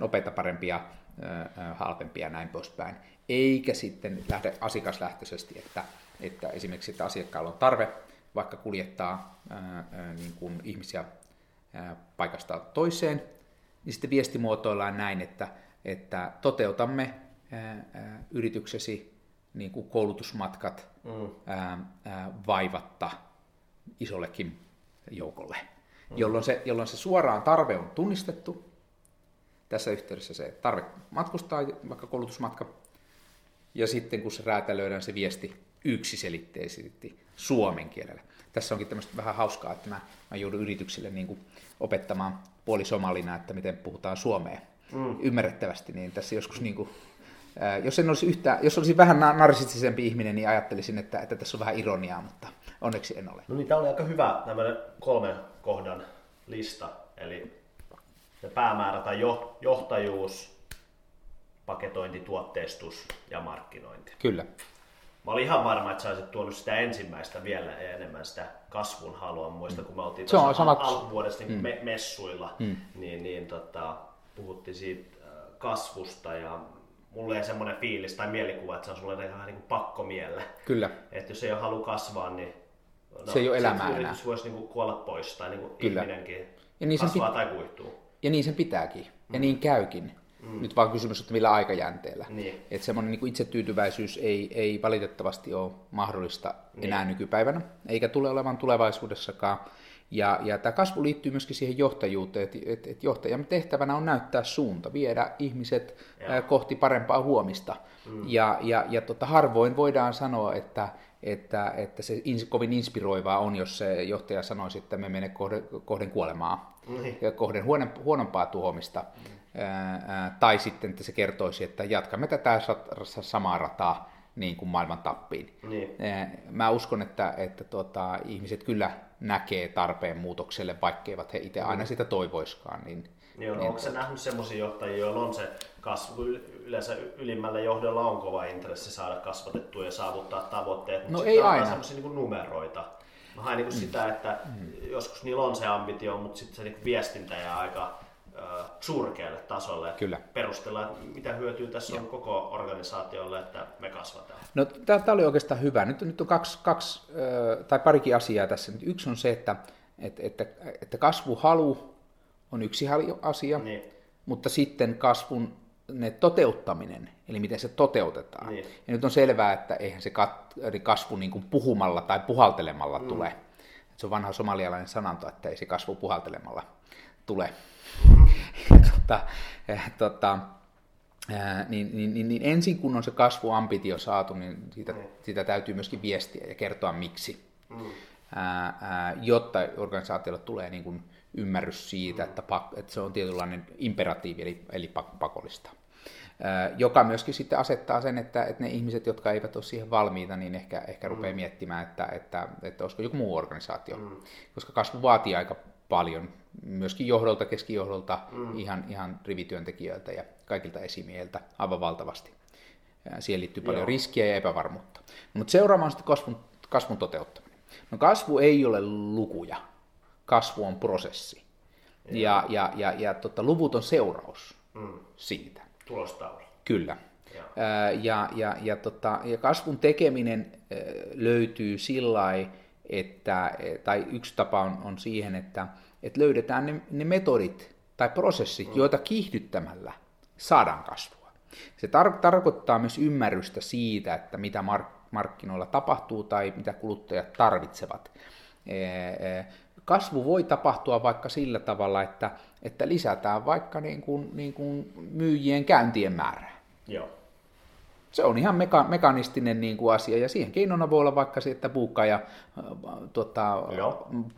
nopeita, parempia, halvempia ja näin poispäin. Eikä sitten lähde asiakaslähtöisesti, että, että esimerkiksi että asiakkaalla on tarve vaikka kuljettaa ää, niin kuin ihmisiä ää, paikasta toiseen, niin sitten viestimuotoillaan näin, että, että toteutamme ää, ää, yrityksesi niin kuin koulutusmatkat mm. ää, ää, vaivatta isollekin joukolle, mm. jolloin, se, jolloin se suoraan tarve on tunnistettu. Tässä yhteydessä se tarve matkustaa, vaikka koulutusmatka, ja sitten kun se räätälöidään se viesti yksiselitteisesti suomen kielellä. Tässä onkin tämmöistä vähän hauskaa, että mä, mä joudun yrityksille niin kuin opettamaan puolisomalina, että miten puhutaan suomea mm. ymmärrettävästi, niin tässä joskus niin kuin jos, en olisi yhtä, jos olisin vähän narsistisempi ihminen, niin ajattelisin, että, että tässä on vähän ironiaa, mutta onneksi en ole. No niin, tämä oli aika hyvä tämmöinen kolmen kohdan lista. Eli päämäärä tai jo, johtajuus, paketointi, tuotteistus ja markkinointi. Kyllä. Mä olin ihan varma, että sä olisit tuonut sitä ensimmäistä vielä enemmän sitä kasvun halua. Muista, kun me oltiin se on, sama... alkuvuodesta niin mm. messuilla, mm. niin, niin tota, puhuttiin siitä kasvusta ja mulle ei semmoinen fiilis tai mielikuva, että se on sulle ihan niin kuin pakko mielle. Kyllä. Että jos ei ole halu kasvaa, niin no, se ei ole elämää enää. Yritys voisi niin kuin kuolla pois tai niin kuin Kyllä. ihminenkin ja niin kasvaa pit- tai kuihtuu. Ja niin sen pitääkin. Ja mm. niin käykin. Mm. Nyt vaan kysymys, että millä aikajänteellä. Niin. Että semmoinen niin itsetyytyväisyys ei, ei valitettavasti ole mahdollista niin. enää nykypäivänä, eikä tule olemaan tulevaisuudessakaan. Ja, ja tämä kasvu liittyy myöskin siihen johtajuuteen, että et, et johtajan tehtävänä on näyttää suunta, viedä ihmiset ja. kohti parempaa huomista. Mm. Ja, ja, ja tota, harvoin voidaan sanoa, että, että, että se kovin inspiroivaa on, jos se johtaja sanoisi, että me menemme kohden, kohden kuolemaa ja kohden huonompaa tuomista. Mm. Ää, tai sitten, että se kertoisi, että jatkamme tätä samaa rataa niin kuin maailman tappiin. Niin. Mä uskon, että, että tuota, ihmiset kyllä näkee tarpeen muutokselle, vaikkeivat he itse aina mm. sitä toivoiskaan. Niin, Joo, no niin, onko se nähnyt sellaisia johtajia, joilla on se kasvu, yleensä ylimmällä johdolla on kova intressi saada kasvatettua ja saavuttaa tavoitteet, mutta no ei aina. sellaisia niin numeroita. Mä haen niin mm. sitä, että mm. joskus niillä on se ambitio, mutta sitten se niin viestintä ja aika äh, surkealle tasolle. Kyllä. Perustella, mitä hyötyä tässä on koko organisaatiolle, että me kasvataan. No, tämä oli oikeastaan hyvä. Nyt, nyt on kaksi, kaksi äh, tai parikin asiaa tässä. Yksi on se, että, että, että, että kasvuhalu on yksi asia, niin. mutta sitten kasvun ne toteuttaminen, eli miten se toteutetaan. Niin. Ja nyt on selvää, että eihän se kasvu niin kuin puhumalla tai puhaltelemalla mm. tule Se on vanha somalialainen sananto, että ei se kasvu puhaltelemalla tule. Mm-hmm. tota, eh, tota, Ää, niin, niin, niin, niin ensin kun on se kasvuambitio saatu, niin siitä, mm. sitä täytyy myöskin viestiä ja kertoa miksi, mm. ää, ää, jotta organisaatiolle tulee niin kuin ymmärrys siitä, että, pak, että se on tietynlainen imperatiivi eli, eli pakollista. Ää, joka myöskin sitten asettaa sen, että, että ne ihmiset, jotka eivät ole siihen valmiita, niin ehkä, ehkä rupeaa mm. miettimään, että, että, että olisiko joku muu organisaatio, mm. koska kasvu vaatii aika paljon myöskin johdolta, keskijohdolta, mm. ihan, ihan rivityöntekijöiltä ja kaikilta esimiehiltä aivan valtavasti. Siihen liittyy paljon Joo. riskiä ja epävarmuutta. Mutta seuraava on sitten kasvun, kasvun toteuttaminen. No kasvu ei ole lukuja, kasvu on prosessi. Joo. Ja, ja, ja, ja tota, luvut on seuraus mm. siitä. Tulostaulu. Kyllä. Ja, ja, ja, tota, ja kasvun tekeminen löytyy sillä että, tai yksi tapa on, on siihen, että, että löydetään ne, ne metodit tai prosessit, mm. joita kiihdyttämällä saadaan kasvua. Se tar- tarkoittaa myös ymmärrystä siitä, että mitä mark- markkinoilla tapahtuu tai mitä kuluttajat tarvitsevat. Kasvu voi tapahtua vaikka sillä tavalla, että, että lisätään vaikka niin kuin, niin kuin myyjien käyntien määrää. Joo. Se on ihan meka- mekanistinen niin kuin asia, ja siihen keinona voi olla vaikka se, että puukkaaja äh, tuota,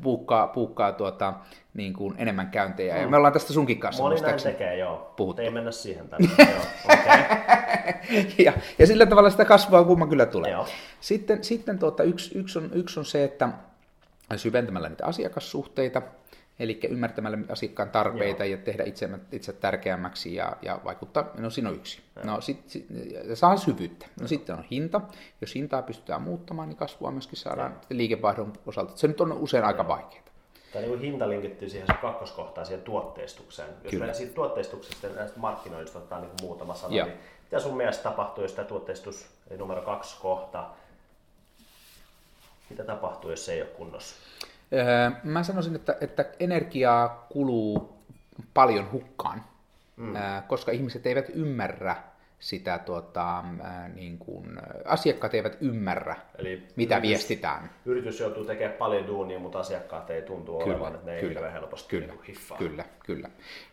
puukkaa, puukkaa tuota, niin kuin enemmän käyntejä. Mm. Ja me ollaan tästä sunkin kanssa. Moni näin tekee, joo. Puhuttu. Ei mennä siihen tänne. joo. Okay. ja, ja sillä tavalla sitä kasvua kumma kyllä tulee. Joo. Sitten, sitten tuota, yksi, yksi, on, yksi on se, että syventämällä niitä asiakassuhteita, Eli ymmärtämällä asiakkaan tarpeita Joo. ja tehdä itse, itse tärkeämmäksi ja, ja vaikuttaa, no siinä on yksi. Joo. No sit, sit, saa syvyyttä. No Joo. sitten on hinta. Jos hintaa pystytään muuttamaan, niin kasvua myöskin saadaan Joo. liikevaihdon osalta. Se nyt on usein Joo. aika vaikeaa. Tämä niin hinta linkittyy siihen kakkoskohtaan, siihen tuotteistukseen. Jos Kyllä. meidän siitä tuotteistuksesta ja näistä markkinoista ottaa niin muutama sana, Joo. niin mitä sun mielestä tapahtuu, jos tämä tuotteistus, eli numero kaksi kohta, mitä tapahtuu, jos se ei ole kunnossa? Öö, mä sanoisin, että, että energiaa kuluu paljon hukkaan, mm. Öö, koska ihmiset eivät ymmärrä sitä, tuota, niin kuin, asiakkaat eivät ymmärrä, Eli mitä yritys, viestitään. Yritys joutuu tekemään paljon duunia, mutta asiakkaat ei tuntu kyllä, olevan, että ne kyllä, ei helposti kyllä, niin hiffaa. Kyllä, kyllä.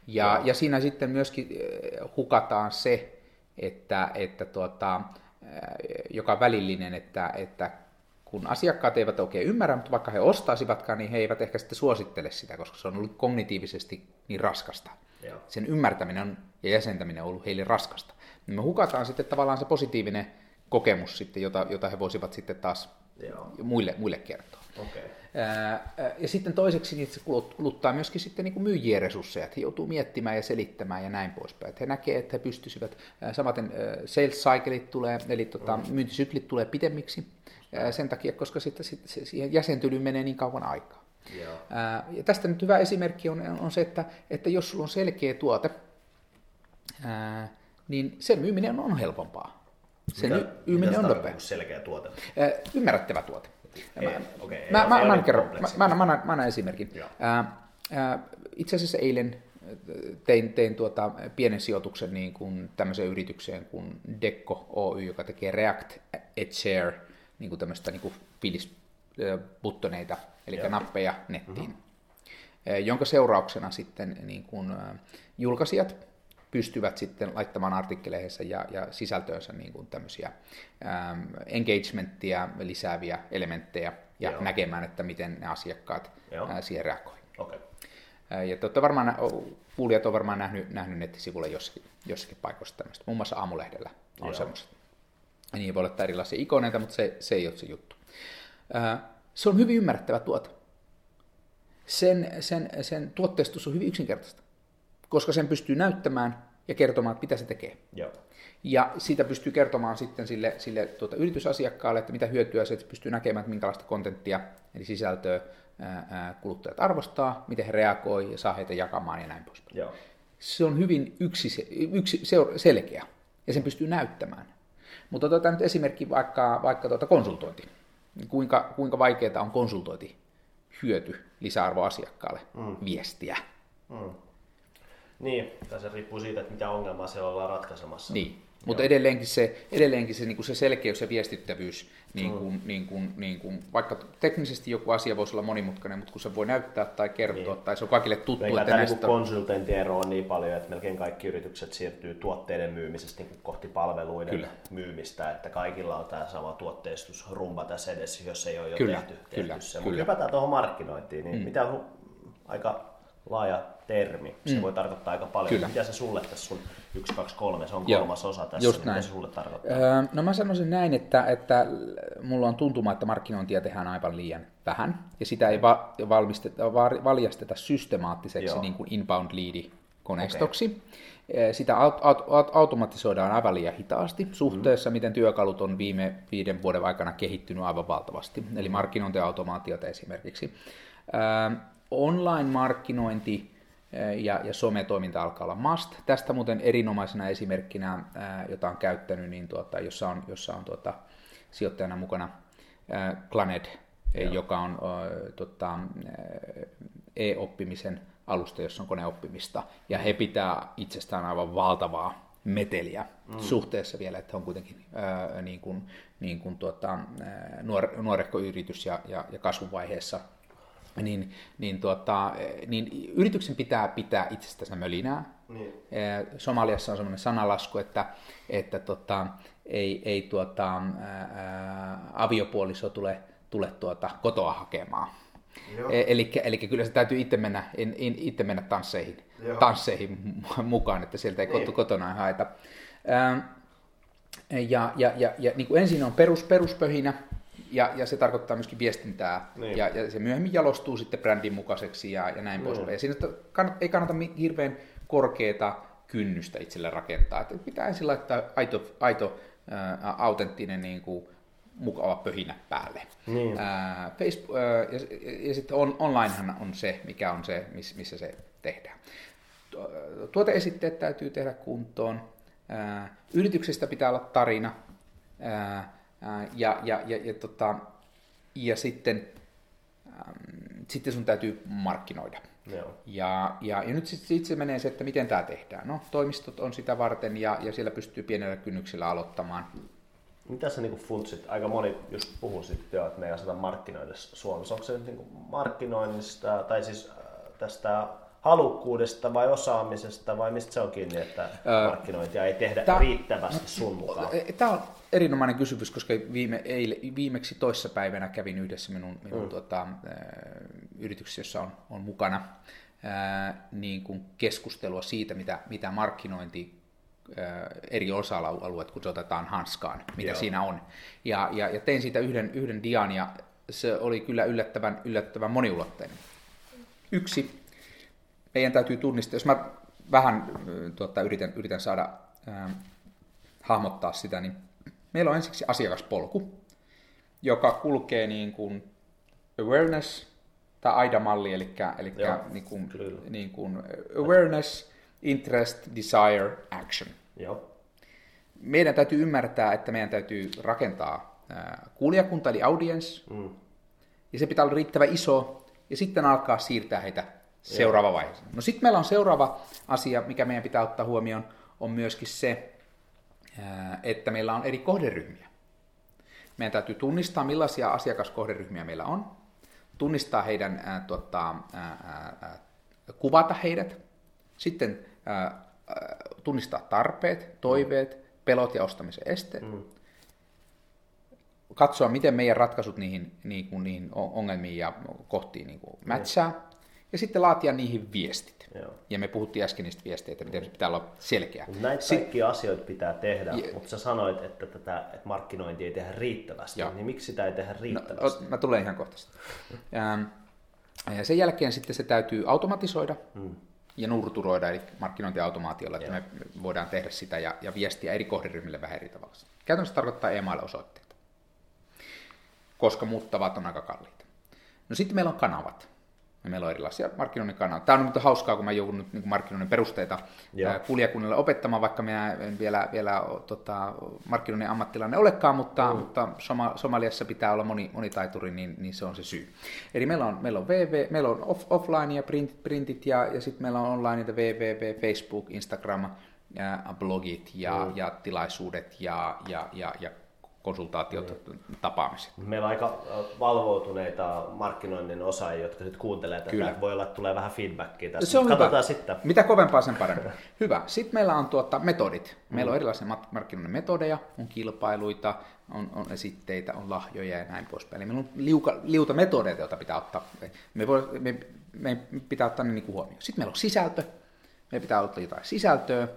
Ja, ja siinä sitten myöskin hukataan se, että, että tuota, joka välillinen, että, että kun asiakkaat eivät oikein ymmärrä, mutta vaikka he ostaisivatkaan, niin he eivät ehkä sitten suosittele sitä, koska se on ollut kognitiivisesti niin raskasta. Joo. Sen ymmärtäminen on, ja jäsentäminen on ollut heille raskasta. Niin me hukataan sitten tavallaan se positiivinen kokemus, sitten, jota, jota he voisivat sitten taas Joo. Muille, muille kertoa. Okay. Ja sitten toiseksi niin se kuluttaa myöskin sitten niin kuin myyjien resursseja, että he joutuu miettimään ja selittämään ja näin poispäin. Että he näkevät, että he pystyisivät, samaten sales cycleit tulee, eli tota, mm. myyntisyklit tulee pitemmiksi, sen takia, koska sitten, sitten siihen jäsentelyyn menee niin kauan aikaa. Joo. Ja tästä nyt hyvä esimerkki on, on se, että, että jos sulla on selkeä tuote, niin sen myyminen on helpompaa. Sen mitä, myyminen on nopea. selkeä tuote? Ymmärrettävä tuote. Mä, okay, mä, mä, mä, kerron, mä, mä, mä, mä annan esimerkin. itse asiassa eilen tein, tein tuota pienen sijoituksen niin kuin tämmöiseen yritykseen kuin Dekko Oy, joka tekee React Share niin kuin tämmöistä niin kuin buttoneita, eli Joo. nappeja nettiin, mm-hmm. jonka seurauksena sitten niin kuin, julkaisijat pystyvät sitten laittamaan artikkeleihinsa ja, ja sisältöönsä niin kuin tämmöisiä ähm, engagementtia lisääviä elementtejä ja Joo. näkemään, että miten ne asiakkaat Joo. Äh, siihen reagoivat. Okay. Ja te varmaan, kuulijat on varmaan nähnyt, nähnyt nettisivulle jossakin, jossakin paikoissa tämmöistä. Muun muassa aamulehdellä on semmoista. Niin voi olla erilaisia ikoneita, mutta se, se ei ole se juttu. Se on hyvin ymmärrettävä tuote. Sen, sen, sen tuotteistus on hyvin yksinkertaista, koska sen pystyy näyttämään ja kertomaan, mitä se tekee. Joo. Ja siitä pystyy kertomaan sitten sille, sille tuota, yritysasiakkaalle, että mitä hyötyä se, että pystyy näkemään, että minkälaista kontenttia, eli sisältöä ää, kuluttajat arvostaa, miten he reagoi ja saa heitä jakamaan ja näin poispäin. Joo. Se on hyvin yksi, yksi selkeä ja sen pystyy näyttämään. Mutta otetaan nyt esimerkki vaikka, vaikka tuota konsultointi. Kuinka, kuinka vaikeaa on konsultointi hyöty lisäarvo asiakkaalle mm. viestiä. Mm. Niin, tai se riippuu siitä, että mitä ongelmaa se ollaan ratkaisemassa. Niin, Mutta edelleenkin se, edelleenkin se, niin kuin se selkeys ja viestittävyys, niin kuin, mm. niin kuin, niin kuin, vaikka teknisesti joku asia voisi olla monimutkainen, mutta kun se voi näyttää tai kertoa, niin. tai se on kaikille tuttu. Eikä tämä näistä... konsultointiero on niin paljon, että melkein kaikki yritykset siirtyy tuotteiden myymisestä niin kohti palveluiden kyllä. myymistä, että kaikilla on tämä sama tuotteistusrumba tässä edessä, jos ei ole jo kyllä, tehty, tehty kyllä, se. Mutta hypätään tuohon markkinointiin, niin mm. mitä aika laaja termi. Se mm. voi tarkoittaa aika paljon. Kyllä. Mitä se sulle tässä sun 1, 2, 3, se on kolmas Joo, osa tässä, just näin. mitä se sulle tarkoittaa? Öö, no mä sanoisin näin, että, että mulla on tuntuma, että markkinointia tehdään aivan liian vähän, ja sitä ei va- valmisteta, valjasteta systemaattiseksi niin kuin inbound leadi koneistoksi. Okay. Sitä aut- aut- automatisoidaan aivan liian hitaasti suhteessa, mm. miten työkalut on viime viiden vuoden aikana kehittynyt aivan valtavasti, eli markkinointiautomaatiota esimerkiksi. Öö, online-markkinointi ja, ja sometoiminta alkaa olla must. Tästä muuten erinomaisena esimerkkinä, jota on käyttänyt, niin tuota, jossa on, jossa on tuota, sijoittajana mukana Planed, Joo. joka on tuota, e-oppimisen alusta, jossa on koneoppimista. Ja he pitää itsestään aivan valtavaa meteliä mm. suhteessa vielä, että on kuitenkin ää, niin kuin, niin kuin tuota, nuor, nuorekko yritys ja, ja, ja kasvuvaiheessa niin, niin, tuota, niin yrityksen pitää pitää itsestänsä mölinää. Niin. Somaliassa on sellainen sanalasku, että, että tota, ei, ei tuota, ää, aviopuoliso tule, tule tuota, kotoa hakemaan. E, eli kyllä se täytyy itse mennä, in, in, itse mennä tansseihin, tansseihin mukaan, että sieltä ei niin. kotona haeta. Ja, ja, ja, ja niin kuin ensin on perus, peruspöhinä, ja, ja se tarkoittaa myöskin viestintää, niin. ja, ja se myöhemmin jalostuu sitten brändin mukaiseksi ja, ja näin poispäin. Ja siinä kannat, ei kannata hirveän korkeata kynnystä itselle rakentaa. Että pitää ensin laittaa aito, aito ää, autenttinen niin kuin, mukava pöhinä päälle. Niin. Ää, Facebook, ää, ja, ja sitten on, onlinehan on se, mikä on se, missä se tehdään. Tuoteesitteet täytyy tehdä kuntoon. Ää, yrityksestä pitää olla tarina. Ää, ja, ja, ja, ja, tota, ja sitten, ähm, sitten sun täytyy markkinoida. Joo. Ja, ja, ja nyt sitten sit se menee se, että miten tämä tehdään. No, toimistot on sitä varten ja, ja siellä pystyy pienellä kynnyksellä aloittamaan. Mitä sä niin funtsit? Aika moni just puhuu sitten jo, että me ei osata markkinoida Suomessa. Onko se niin markkinoinnista tai siis tästä halukkuudesta vai osaamisesta vai mistä se on kiinni, että markkinointia ei tehdä tää, riittävästi sun mukaan? Tämä on erinomainen kysymys, koska viime, eile, viimeksi toissapäivänä kävin yhdessä minun, minun mm. tuota, yrityksessä, jossa on, on mukana ää, niin kuin keskustelua siitä, mitä, mitä markkinointi eri osa-alueet, kun se otetaan hanskaan, mitä Joo. siinä on. Ja, ja, ja tein siitä yhden, yhden dian, ja se oli kyllä yllättävän, yllättävän moniulotteinen. Yksi, meidän täytyy tunnistaa, jos mä vähän tuota, yritän, yritän saada äh, hahmottaa sitä, niin meillä on ensiksi asiakaspolku, joka kulkee niin kuin awareness, tai AIDA-malli, eli, eli Joo, niin kuin, niin kuin awareness, interest, desire, action. Joo. Meidän täytyy ymmärtää, että meidän täytyy rakentaa kuulijakunta, eli audience, mm. ja se pitää olla riittävän iso, ja sitten alkaa siirtää heitä seuraava vaihe. No sitten meillä on seuraava asia, mikä meidän pitää ottaa huomioon, on myöskin se, että meillä on eri kohderyhmiä. Meidän täytyy tunnistaa, millaisia asiakaskohderyhmiä meillä on, tunnistaa heidän, ää, tota, ää, ää, kuvata heidät, sitten ää, tunnistaa tarpeet, toiveet, pelot ja ostamisen esteet, mm. katsoa, miten meidän ratkaisut niihin, niin kuin, niihin ongelmiin ja kohtiin niin kuin matchaa, mm. Ja sitten laatia niihin viestit. Joo. Ja me puhuttiin äsken niistä viesteistä, miten se pitää olla selkeä. Näitä si- kaikkia asioita pitää tehdä, ja... mutta sä sanoit, että, tätä, että markkinointi ei tehdä riittävästi, Joo. niin miksi sitä ei tehdä no, riittävästi? No, mä tulen ihan kohta ja sen jälkeen sitten se täytyy automatisoida hmm. ja nurturoida, eli markkinointiautomaatiolla, että Joo. me voidaan tehdä sitä ja, ja viestiä eri kohderyhmille vähän eri tavalla. Käytännössä tarkoittaa email-osoitteita, koska muut tavat on aika kalliita. No sitten meillä on kanavat. Ja meillä on erilaisia markkinoinnin kanavia. Tämä on nyt hauskaa, kun mä joudun nyt niin markkinoinnin perusteita kuulijakunnille opettamaan, vaikka minä en vielä, vielä tota, markkinoinnin ammattilainen olekaan, mutta, mm. mutta Soma, Somaliassa pitää olla moni, monitaituri, niin, niin se on se syy. Eli meillä on, meillä on, VV, meillä on off, offline ja print, printit ja, ja sitten meillä on online www, Facebook, Instagram, blogit ja, mm. ja tilaisuudet ja, ja, ja, ja konsultaatiot, mm. tapaamiset. Meillä on aika valvoutuneita markkinoinnin osaajia, jotka nyt kuuntelee tätä. Kyllä. Voi olla, että tulee vähän feedbackia tässä. Se on Katsotaan hyvä. sitten. Mitä kovempaa sen parempi. hyvä. Sitten meillä on tuota, metodit. Meillä on erilaisia markkinoinnin metodeja, on kilpailuita, on, on esitteitä, on lahjoja ja näin poispäin. Eli meillä on liuka, liuta metodeita, joita pitää ottaa. Me, voi, me, me pitää ottaa ne niin huomioon. Sitten meillä on sisältö. Me pitää ottaa jotain sisältöä.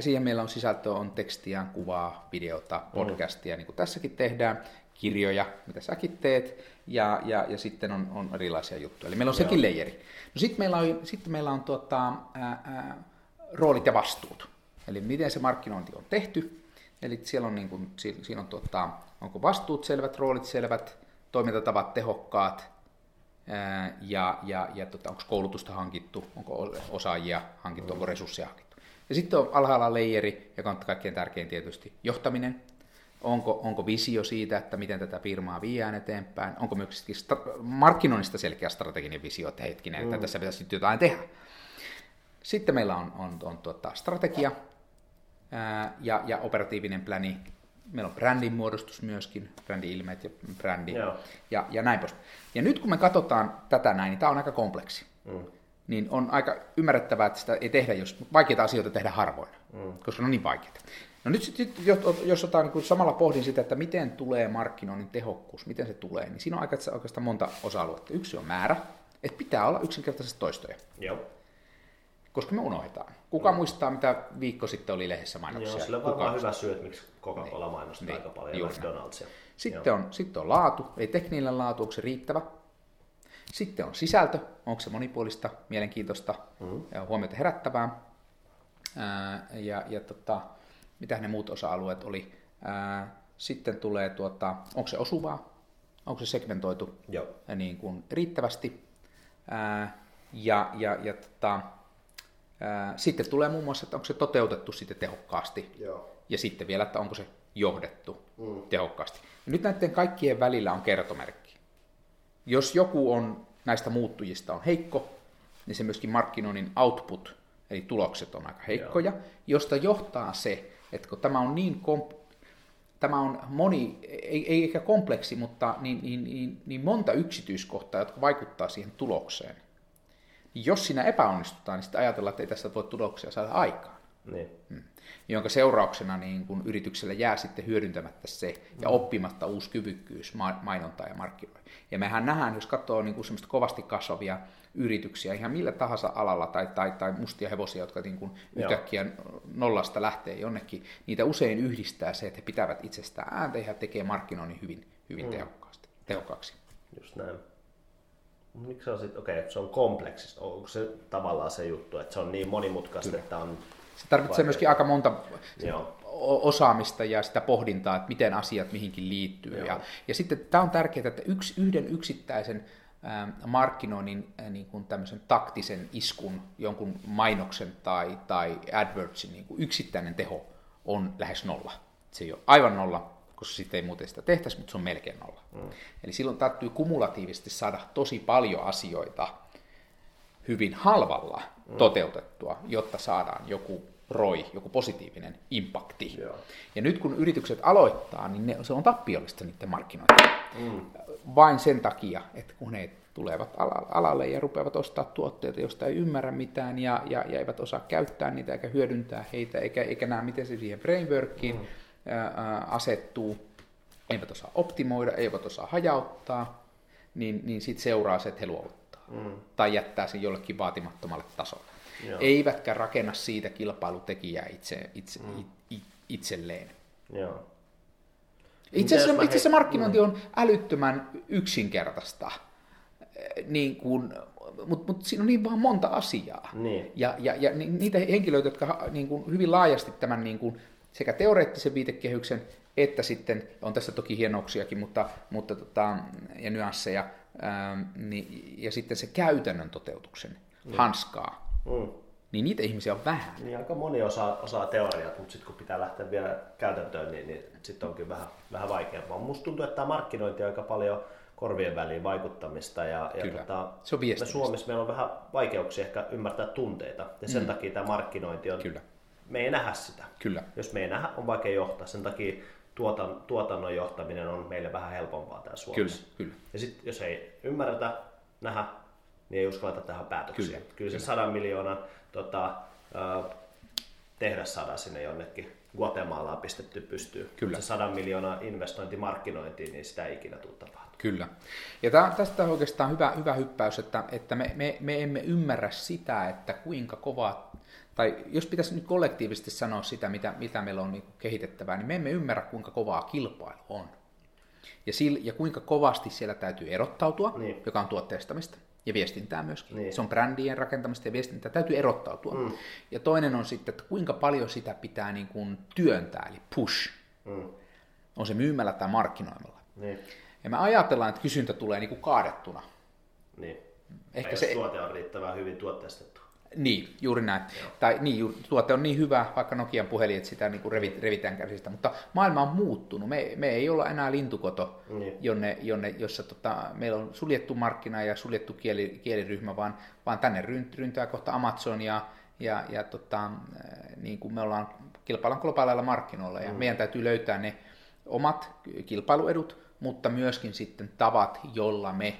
Siihen meillä on sisältö on tekstiä, kuvaa, videota, podcastia, mm. niin kuin tässäkin tehdään, kirjoja, mitä säkin teet, ja, ja, ja sitten on, on erilaisia juttuja. Eli meillä on sekin leijeri. No sitten meillä on, sitten meillä on tuota, ää, ää, roolit ja vastuut. Eli miten se markkinointi on tehty. Eli siellä on, niin kuin, siinä on tuota, onko vastuut selvät, roolit selvät, toimintatavat tehokkaat, ää, ja, ja, ja tuota, onko koulutusta hankittu, onko osaajia hankittu, onko resursseja hankittu. Ja sitten on alhaalla leijeri, joka on kaikkein tärkein tietysti johtaminen. Onko, onko visio siitä, että miten tätä firmaa viedään eteenpäin? Onko myös markkinoinnista selkeä strateginen visio, että hetkinen, että mm. tässä pitäisi jotain tehdä. Sitten meillä on, on, on tuota, strategia ää, ja, ja operatiivinen pläni. Meillä on brändin muodostus myöskin, brändi-ilmeet ja brändi ja, ja näin pois. Ja nyt kun me katsotaan tätä näin, niin tämä on aika kompleksi. Mm niin on aika ymmärrettävää, että sitä ei tehdä, jos vaikeita asioita tehdä harvoin, mm. koska ne on niin vaikeita. No nyt sit, jos, jos otan, niin samalla pohdin sitä, että miten tulee markkinoinnin tehokkuus, miten se tulee, niin siinä on aika, oikeastaan monta osa-aluetta. Yksi on määrä, että pitää olla yksinkertaisesti toistoja. Joo. Koska me unohdetaan. Kuka mm. muistaa, mitä viikko sitten oli lehdessä mainoksia? Joo, sillä on varmaan hyvä syy, että miksi Coca-Cola mainostaa niin. aika paljon McDonald'sia. Sitten on, sitten on laatu, ei tekninen laatu, onko se riittävä? Sitten on sisältö, onko se monipuolista, mielenkiintoista mm-hmm. ja huomiota herättävää. Ää, ja ja tota, mitä ne muut osa-alueet oli. Ää, sitten tulee, tuota, onko se osuvaa, onko se segmentoitu Joo. Niin kuin riittävästi. Ää, ja ja, ja tota, ää, sitten tulee muun muassa, että onko se toteutettu sitten tehokkaasti. Joo. Ja sitten vielä, että onko se johdettu mm. tehokkaasti. Ja nyt näiden kaikkien välillä on kertomerkki. Jos joku on näistä muuttujista on heikko, niin se myöskin markkinoinnin output, eli tulokset on aika heikkoja, Joo. josta johtaa se, että kun tämä on niin komp- tämä on moni, ei, ei ehkä kompleksi, mutta niin, niin, niin, niin monta yksityiskohtaa, jotka vaikuttaa siihen tulokseen. Niin jos siinä epäonnistutaan, niin sitten ajatellaan, että ei tästä voi tuloksia saada aikaan. Niin. Hmm jonka seurauksena niin kun yritykselle jää sitten hyödyntämättä se ja mm. oppimatta uusi kyvykkyys mainontaa ja markkinointia. Ja mehän nähdään, jos katsoo niin kuin semmoista kovasti kasvavia yrityksiä ihan millä tahansa alalla tai, tai, tai mustia hevosia, jotka niin kuin yhtäkkiä nollasta lähtee jonnekin, niitä usein yhdistää se, että he pitävät itsestään ääntä ja tekee markkinoinnin hyvin, hyvin mm. tehokkaasti, tehokkaaksi. Just näin. Miksi se on sitten, okei, okay, se on kompleksista, onko se tavallaan se juttu, että se on niin monimutkaista, Kyllä. että on se tarvitsee Vaikea. myöskin aika monta Joo. osaamista ja sitä pohdintaa, että miten asiat mihinkin liittyy. Ja, ja sitten tämä on tärkeää, että yksi, yhden yksittäisen markkinoinnin niin kuin tämmöisen taktisen iskun, jonkun mainoksen tai, tai AdWordsin niin kuin yksittäinen teho on lähes nolla. Se ei ole aivan nolla, koska sitten ei muuten sitä tehtäisi, mutta se on melkein nolla. Mm. Eli silloin täytyy kumulatiivisesti saada tosi paljon asioita hyvin halvalla mm. toteutettua, jotta saadaan joku ROI, joku positiivinen impakti. Joo. Ja nyt kun yritykset aloittaa, niin ne, se on tappiollista niiden markkinointi. Mm. Vain sen takia, että kun ne tulevat alalle ja rupeavat ostaa tuotteita, joista ei ymmärrä mitään ja, ja, ja eivät osaa käyttää niitä eikä hyödyntää heitä, eikä, eikä näe, miten se siihen frameworkiin mm. ää, asettuu, eivät osaa optimoida, eivät osaa hajauttaa, niin, niin sitten seuraa se, että he luovuttaa. Mm. Tai jättää sen jollekin vaatimattomalle tasolle. Joo. eivätkä rakenna siitä kilpailutekijää itse, itse, mm. it, itselleen. Joo. Itse asiassa, itse asiassa markkinointi on älyttömän yksinkertaista, niin kuin, mutta mut siinä on niin vaan monta asiaa. Niin. Ja, ja, ja niitä henkilöitä, jotka niin kuin hyvin laajasti tämän niin kuin sekä teoreettisen viitekehyksen että sitten, on tässä toki hienouksiakin, mutta, mutta tota, ja nyansseja, ää, niin, ja sitten se käytännön toteutuksen niin. hanskaa Mm. Niin niitä ihmisiä on vähän. Niin aika moni osaa, osaa teoriat, mutta sitten kun pitää lähteä vielä käytäntöön, niin, niin sitten onkin vähän, vähän vaikeampaa. Musta tuntuu, että tämä markkinointi on aika paljon korvien väliin vaikuttamista ja, ja Kyllä. tota, se on me Suomessa meillä on vähän vaikeuksia ehkä ymmärtää tunteita ja sen mm. takia tämä markkinointi on Kyllä. me ei nähdä sitä. Kyllä. Jos me ei nähdä, on vaikea johtaa. Sen takia tuotan, tuotannon johtaminen on meille vähän helpompaa täällä Suomessa. Kyllä, kyllä. Ja sitten jos ei ymmärretä, nähdä, niin ei uskalleta tehdä päätöksiä. Kyllä, kyllä se kyllä. sadan miljoonan tota, tehdä saada sinne jonnekin Guatemalaan pistetty pystyy. Kyllä. Se sadan miljoonaa investointi markkinointiin, niin sitä ei ikinä tule tapahtumaan. Kyllä. Ja tämä, tästä on oikeastaan hyvä, hyvä hyppäys, että, että me, me, me emme ymmärrä sitä, että kuinka kova, tai jos pitäisi nyt kollektiivisesti sanoa sitä, mitä, mitä meillä on niin kehitettävää, niin me emme ymmärrä, kuinka kovaa kilpailu on. Ja, sil, ja kuinka kovasti siellä täytyy erottautua, Niin. joka on tuotteistamista ja viestintää myöskin. Niin. Se on brändien rakentamista ja viestintää, täytyy erottautua. Mm. Ja toinen on sitten, että kuinka paljon sitä pitää niin kuin työntää, eli push. Mm. On se myymällä tai markkinoimalla. Niin. Ja me ajatellaan, että kysyntä tulee niin kuin kaadettuna. Niin. Ehkä tai se- tuote on riittävän hyvin tuotteistettu. Niin, juuri näin. Tai niin, juuri, tuote on niin hyvä, vaikka Nokian puhelin, että sitä niin kuin revit, revitään käsistä, mutta maailma on muuttunut. Me, me ei olla enää lintukoto, Niin. jonne, jonne, jossa tota, meillä on suljettu markkina ja suljettu kieli, kieliryhmä, vaan, vaan tänne rynt, ryntää kohta Amazon ja, ja, ja tota, niin kuin me ollaan kilpaillaan globaaleilla markkinoilla ja mm. meidän täytyy löytää ne omat kilpailuedut, mutta myöskin sitten tavat, jolla me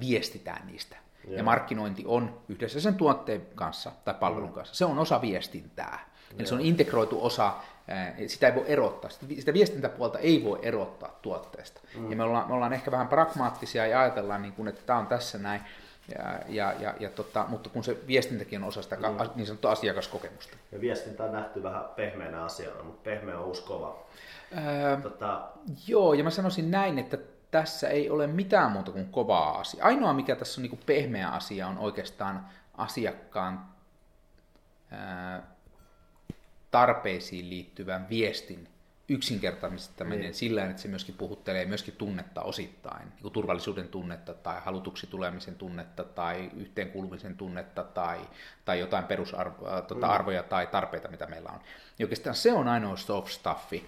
viestitään niistä. Ja Joo. markkinointi on yhdessä sen tuotteen kanssa tai palvelun kanssa. Se on osa viestintää. Eli se on integroitu osa, ää, sitä ei voi erottaa. Sitä- viestintäpuolta ei voi erottaa tuotteesta. Mm. Ja me ollaan, me ollaan ehkä vähän pragmaattisia ja ajatellaan, niin kuin, että tämä on tässä näin, ja, ja, ja, ja tota, mutta kun se viestintäkin on osa sitä mm. niin sanottua asiakaskokemusta. Ja viestintä on nähty vähän pehmeänä asiana, mutta pehmeä on uusi kova. Ää, Tota, Joo, ja mä sanoisin näin, että tässä ei ole mitään muuta kuin kovaa asia. Ainoa, mikä tässä on niin pehmeä asia, on oikeastaan asiakkaan ää, tarpeisiin liittyvän viestin yksinkertaistaminen Niin. sillä, että se myöskin puhuttelee myöskin tunnetta osittain, niin kuin turvallisuuden tunnetta tai halutuksi tulemisen tunnetta tai yhteenkuulumisen tunnetta tai, tai jotain perusarvoja tota, arvoja tai tarpeita, mitä meillä on. Ja oikeastaan se on ainoa soft stuffi.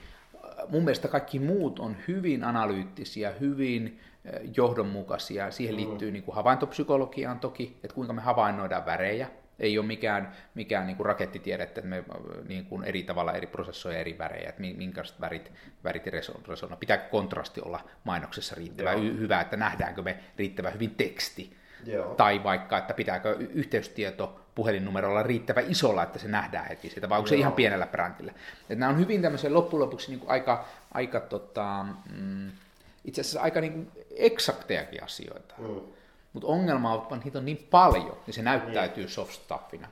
Mun mielestä kaikki muut on hyvin analyyttisiä, hyvin eh, johdonmukaisia. Siihen liittyy niin kuin havaintopsykologiaan toki, että kuinka me havainnoidaan värejä. Ei ole mikään, mikään niin kuin rakettitiede, että me äh, niin kuin eri tavalla eri prosessoja eri värejä, että mi- minkälaiset värit, värit reso- resonoivat. Pitääkö kontrasti olla mainoksessa riittävän hyvä, että nähdäänkö me riittävän hyvin teksti. Joo. Tai vaikka, että pitääkö yhteystieto puhelinnumerolla olla riittävän isolla, että se nähdään heti siitä, vai onko se Joo. ihan pienellä brändillä. Että nämä on hyvin tämmöisiä loppujen lopuksi niin kuin aika, aika tota, mm, itse asiassa aika niin kuin eksaktejakin asioita. mm. Mutta ongelma on, että niitä on niin paljon, niin se näyttäytyy soft stuffina.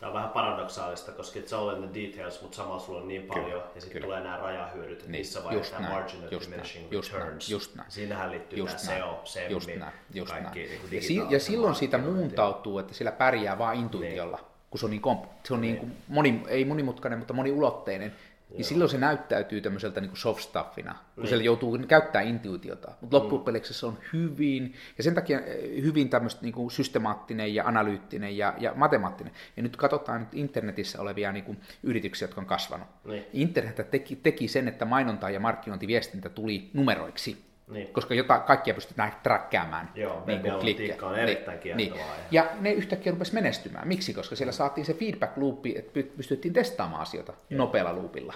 Tämä on vähän paradoksaalista, koska it's all in the details, mutta samalla sulla on niin paljon, ja sitten kyllä. tulee nämä rajahyödyt, että Niin, missä vaiheessa just tämä margin of just näin, diminishing just näin, returns. just näin. Siinähän liittyy Just tämä SEO, SEM, just näin, just kaikki näin. niin Ja, si- ja silloin siitä muuntautuu, että sillä pärjää vain intuitiolla, kun se on niin, komp- se on niin kuin moni, ei monimutkainen, mutta moniulotteinen, niin silloin se näyttäytyy tämmöiseltä niin soft stuffina, kun Niin. siellä joutuu käyttämään intuitiota. Mutta loppupeleissä se on hyvin, ja sen takia eh, hyvin tämmöistä niin kuin systemaattinen ja analyyttinen ja, ja matemaattinen. Ja nyt katsotaan nyt internetissä olevia niin kuin yrityksiä, jotka on kasvanut. Niin. Internet teki, teki sen, että mainonta ja markkinointiviestintä tuli numeroiksi Niin. koska jota, kaikkia pystytään trackkaamaan. Joo, niin kuin web-analytiikka on erittäin niin, niin. Ja ne yhtäkkiä rupesi menestymään. Miksi? Koska siellä saatiin se feedback loopi, että py- pystyttiin testaamaan asioita nopealla loopilla.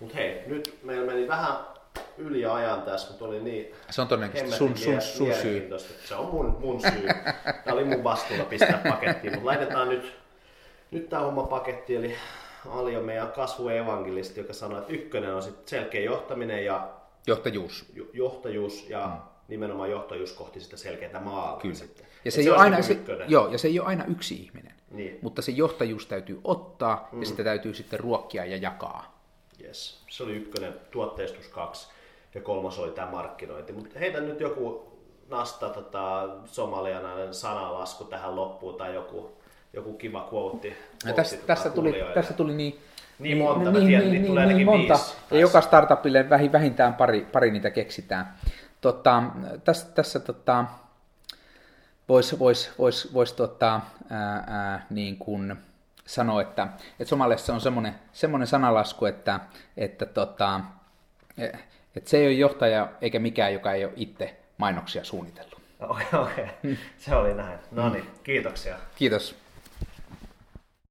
Mutta hei, nyt meillä meni vähän yli ajan tässä, mutta oli niin Se on todennäköisesti sun, sun, sun syy. Se on mun, mun syy. Tämä oli mun vastuulla pistää pakettiin, mutta laitetaan nyt, nyt tämä homma paketti, eli Ali on meidän kasvuevankelisti, joka sanoi, että ykkönen on sit selkeä johtaminen ja Johtajuus. jo- johtajuus ja mm. nimenomaan johtajuus kohti sitä selkeää maalia. Kyllä. Sitten. Ja Et se, ei ole olisi aina, se, ykkönen. joo, ja se ei ole aina yksi ihminen. Niin. Mutta se johtajuus täytyy ottaa mm. ja sitä täytyy sitten ruokkia ja jakaa. Yes. Se oli ykkönen, tuotteistus kaksi ja kolmas oli tämä markkinointi. Mutta heitä nyt joku nasta tota, somalianainen sanalasku tähän loppuun tai joku, joku kiva quote. Quote tässä, tässä, tuli, tässä tuli niin, Niin monta, mä tiedän, niitä tulee ainakin monta. viisi Ja joka startupille vähi- vähintään pari, pari niitä keksitään. Tota, tässä tässä tota, voisi vois, vois, vois, tota, ää, ää, niin kuin sanoa, että, että Somaliassa on semmoinen, semmoinen sanalasku, että, että, tota, että se ei ole johtaja eikä mikään, joka ei ole itse mainoksia suunnitellut. Okei, okay, okay. se oli näin. No niin, kiitoksia. Kiitos.